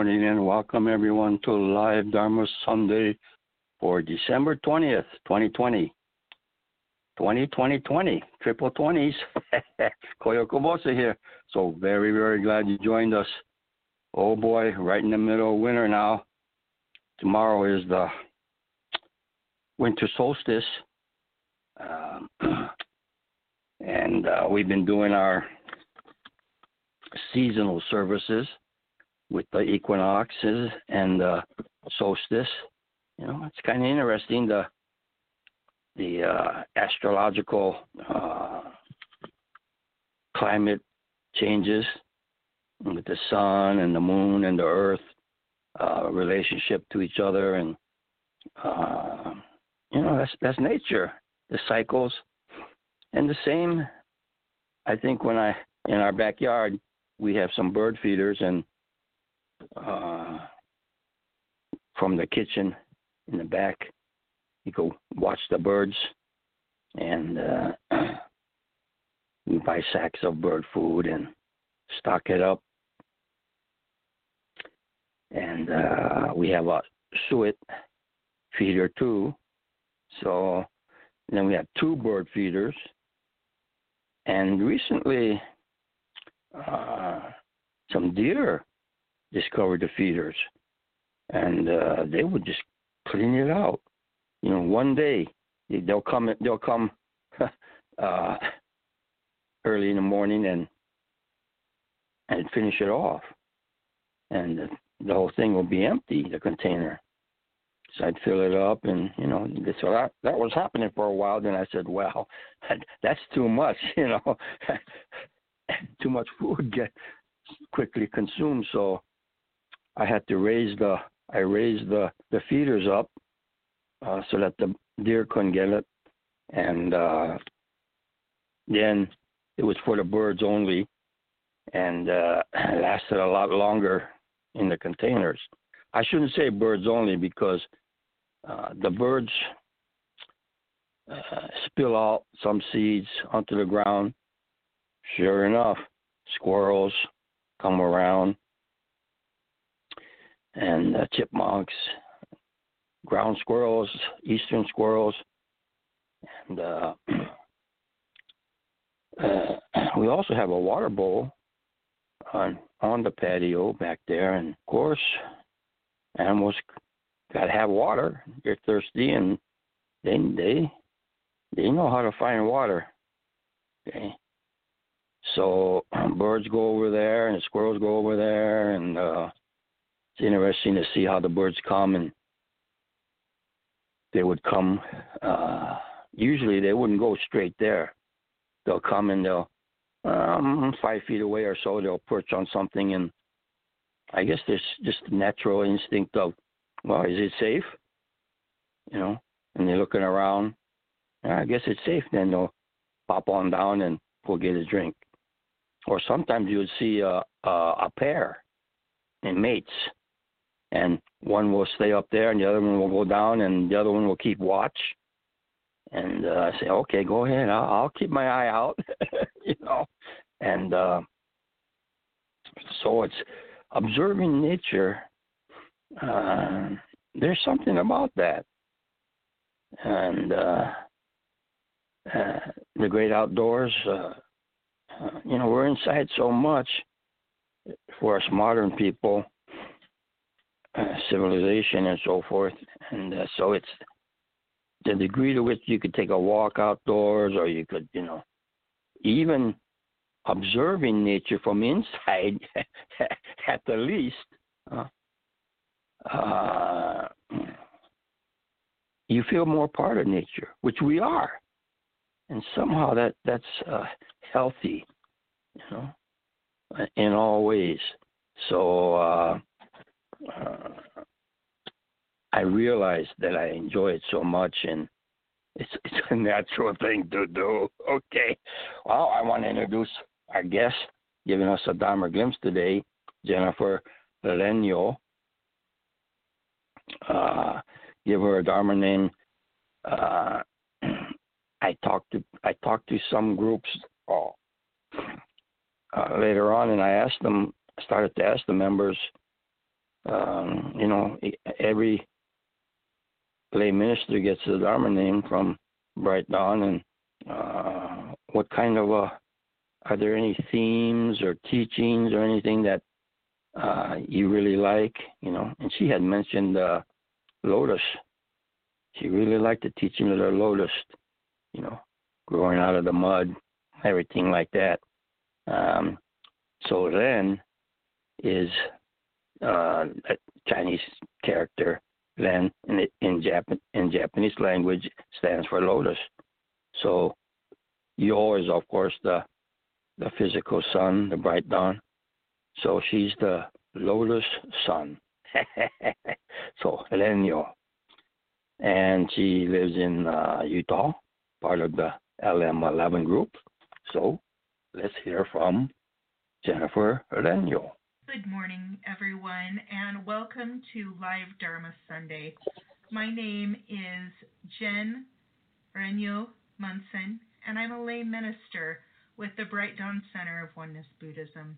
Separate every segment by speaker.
Speaker 1: Morning and welcome everyone to Live Dharma Sunday for December 20th, 2020. 20, 20, 20, triple 20s. Koyo Kubose here. So very, very glad you joined us. Oh boy, right in the middle of winter now. Tomorrow is the winter solstice. Um, and uh, we've been doing our seasonal services with the equinoxes and the solstice. You know, it's kind of interesting the the uh, astrological uh, climate changes with the sun and the moon and the earth uh, relationship to each other, and uh, you know that's that's nature, the cycles, and the same. I think when I in our backyard we have some bird feeders and uh, from the kitchen in the back. You go watch the birds, and uh, we buy sacks of bird food and stock it up. And uh, we have a suet feeder too. So then we have two bird feeders. And recently, uh, some deer discovered the feeders, and uh, they would just clean it out. You know, one day they'll come. They'll come uh, early in the morning and and finish it off, and the, the whole thing will be empty. The container. So I'd fill it up, and you know, so that that was happening for a while. Then I said, "Well, that's too much," you know, too much food get quickly consumed. So I had to raise the I raised the the feeders up uh, so that the deer couldn't get it, and uh, then it was for the birds only, and uh, lasted a lot longer in the containers. I shouldn't say birds only because uh, the birds uh, spill out some seeds onto the ground. Sure enough, squirrels come around and uh, chipmunks, ground squirrels, eastern squirrels, and uh, uh, we also have a water bowl on on the patio back there, and of course, animals got to have water. They're thirsty, and they they they know how to find water. Okay. So birds go over there, and the squirrels go over there, and uh, it's interesting to see how the birds come and they would come uh usually they wouldn't go straight there. They'll come and they'll um five feet away or so they'll perch on something and i guess there's just a natural instinct of well is it safe? You know and they're looking around. I guess it's safe then they'll pop on down and go get a drink. Or sometimes you would see a a, a pair and mates and one will stay up there and the other one will go down and the other one will keep watch and uh, I say, okay, go ahead. I'll, I'll keep my eye out, you know, and uh, so it's observing nature. Uh, there's something about that, and uh, uh, the great outdoors. Uh, you know, we're inside so much for us modern people, civilization and so forth, and uh, so it's the degree to which you could take a walk outdoors, or you could, you know, even observing nature from inside, at the least. Uh, uh, you feel more part of nature, which we are, and somehow that that's uh, healthy, you know, in all ways. So uh, uh, I realized that I enjoy it so much, and it's it's a natural thing to do. Okay, well, I want to introduce our guest, giving us a Dharma glimpse today, Jennifer Renyo. Uh, give her a Dharma name. Uh, I talked to I talked to some groups uh, uh, later on, and I asked them, started to ask the members, um, you know, every lay minister gets the Dharma name from Bright Dawn, and uh, what kind of a are there any themes or teachings or anything that uh, you really like? You know, and she had mentioned uh, lotus. She really liked the teaching of the lotus. You know, growing out of the mud, everything like that. Um, so Ren is uh, a Chinese character. Ren in, in, in Japanese language stands for lotus. So Yo is of course the the physical sun, the bright dawn. So she's the lotus sun. so Renyo. And she lives in uh, Utah, part of the LM11 group. So let's hear from Jennifer Renyo.
Speaker 2: Good morning, everyone, and welcome to Live Dharma Sunday. My name is Jen Renyo Munson, and I'm a lay minister with the Bright Dawn Center of Oneness Buddhism.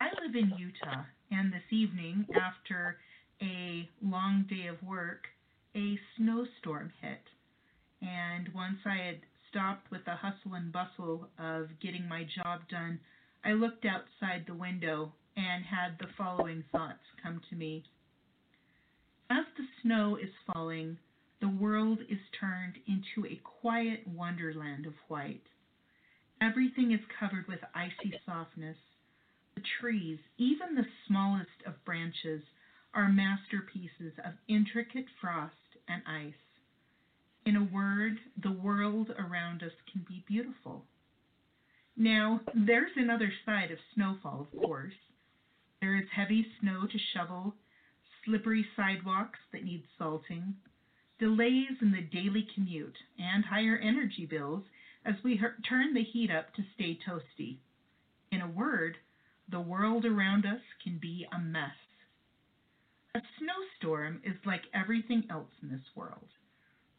Speaker 2: I live in Utah, and this evening, after a long day of work, a snowstorm hit. And once I had stopped with the hustle and bustle of getting my job done, I looked outside the window and had the following thoughts come to me. As the snow is falling, the world is turned into a quiet wonderland of white. Everything is covered with icy softness. The trees, even the smallest of branches, are masterpieces of intricate frost and ice. In a word, the world around us can be beautiful. Now, there's another side of snowfall, of course. There is heavy snow to shovel, slippery sidewalks that need salting, delays in the daily commute, and higher energy bills as we turn the heat up to stay toasty. In a word, the world around us can be a mess. A snowstorm is like everything else in this world.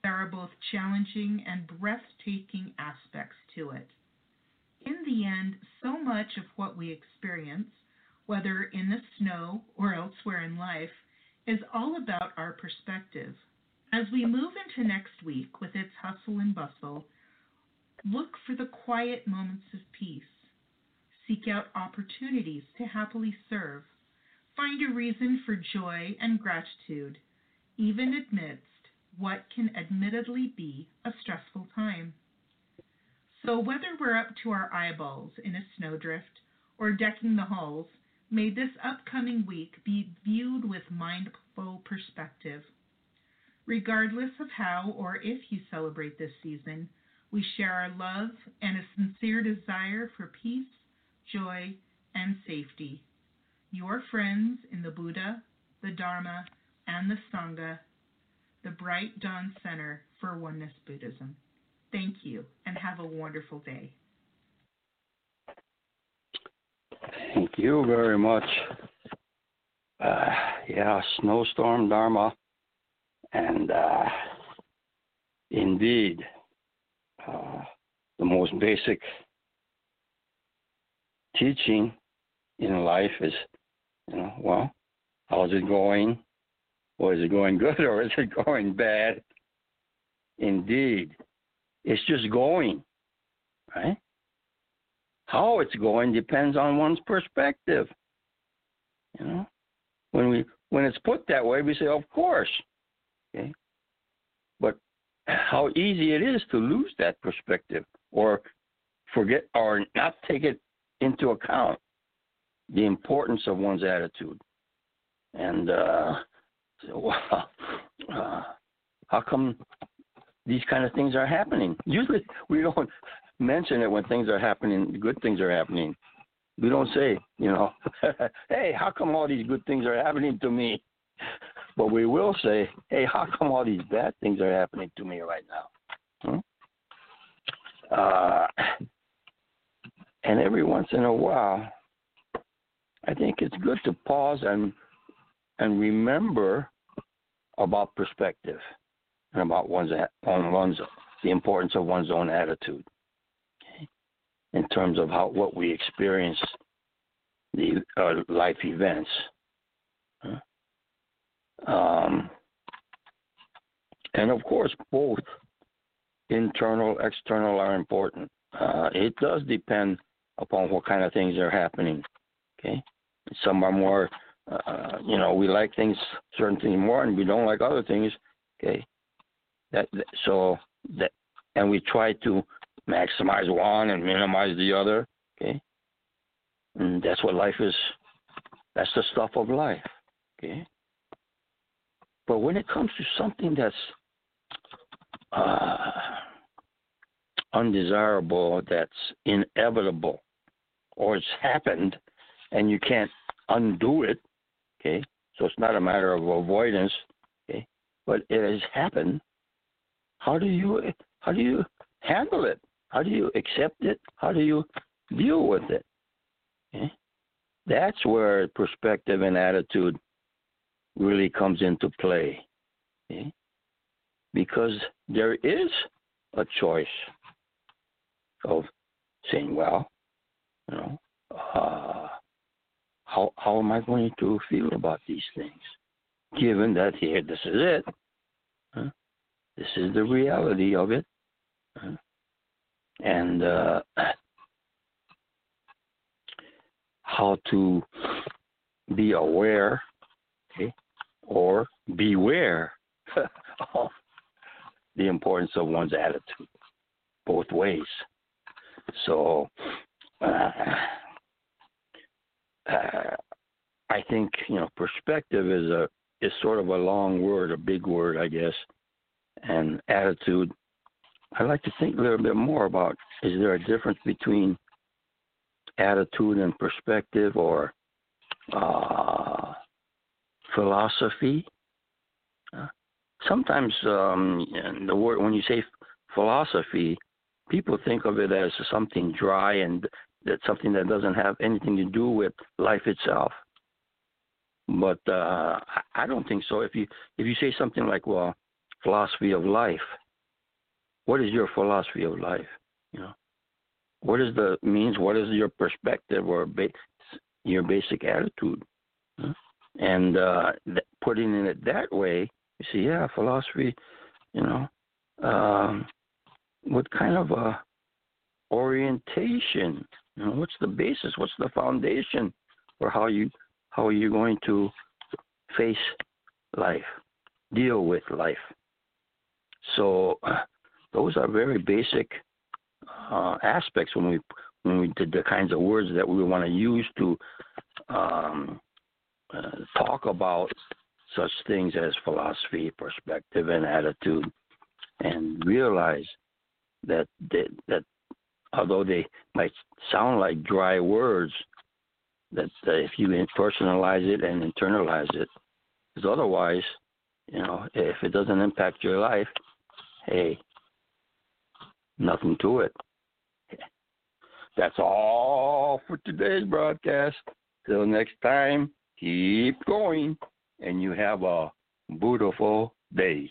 Speaker 2: There are both challenging and breathtaking aspects to it. In the end, so much of what we experience, whether in the snow or elsewhere in life, is all about our perspective. As we move into next week with its hustle and bustle, Look for the quiet moments of peace. Seek out opportunities to happily serve. Find a reason for joy and gratitude, even amidst what can admittedly be a stressful time. So, whether we're up to our eyeballs in a snowdrift or decking the halls, may this upcoming week be viewed with mindful perspective. Regardless of how or if you celebrate this season, we share our love and a sincere desire for peace, joy, and safety. Your friends in the Buddha, the Dharma, and the Sangha, the Bright Dawn Center for Oneness Buddhism. Thank you and have a wonderful day.
Speaker 1: Thank you very much. Uh, yeah, snowstorm Dharma. And uh, indeed, uh, the most basic teaching in life is, you know, well, how's it going? Or is it going good or is it going bad? Indeed, it's just going, right? How it's going depends on one's perspective. You know, when we when it's put that way, we say, of course. Okay, but how easy it is to lose that perspective or forget or not take it into account the importance of one's attitude. And uh, so, uh, how come these kind of things are happening? Usually we don't mention it when things are happening, good things are happening. We don't say, you know, hey, how come all these good things are happening to me? But we will say, hey, how come all these bad things are happening to me right now? Hmm? Uh, and every once in a while, I think it's good to pause and and remember about perspective and about one's on one's the importance of one's own attitude okay? in terms of how what we experience the uh, life events. Um, and of course, both internal, external are important. Uh, it does depend upon what kind of things are happening. Okay, some are more, uh, you know, we like things, certain things more, and we don't like other things. Okay, that so that, and we try to maximize one and minimize the other. Okay, and that's what life is. That's the stuff of life. Okay, but when it comes to something that's uh, undesirable, that's inevitable, or it's happened and you can't undo it, okay? So it's not a matter of avoidance, okay? But it has happened. How do you how do you handle it? How do you accept it? How do you deal with it? Okay? That's where perspective and attitude really comes into play. Okay? Because there is a choice of saying, well, you know, uh, how how am I going to feel about these things? Given that here, this is it. Huh? This is the reality of it. And uh, how to be aware, okay, or beware of the importance of one's attitude, both ways. So, uh, uh, I think you know perspective is a is sort of a long word, a big word, I guess, and attitude. I'd like to think a little bit more about is there a difference between attitude and perspective or uh, philosophy? Uh, sometimes um, the word when you say philosophy, people think of it as something dry and that's something that doesn't have anything to do with life itself. But uh, I don't think so. If you if you say something like, "Well, philosophy of life," what is your philosophy of life? You know, what is the means? What is your perspective or ba- your basic attitude? Huh? And uh, th- putting it that way, you see, yeah, philosophy. You know, um, what kind of a orientation you know, what's the basis? What's the foundation for how you how are you going to face life, deal with life? So those are very basic uh, aspects when we when we did the kinds of words that we want to use to um, uh, talk about such things as philosophy, perspective, and attitude, and realize that that, that although they might sound like dry words, that uh, if you personalize it and internalize it, because otherwise, you know, if it doesn't impact your life, hey, nothing to it. That's all for today's broadcast. Till next time, keep going, and you have a beautiful day.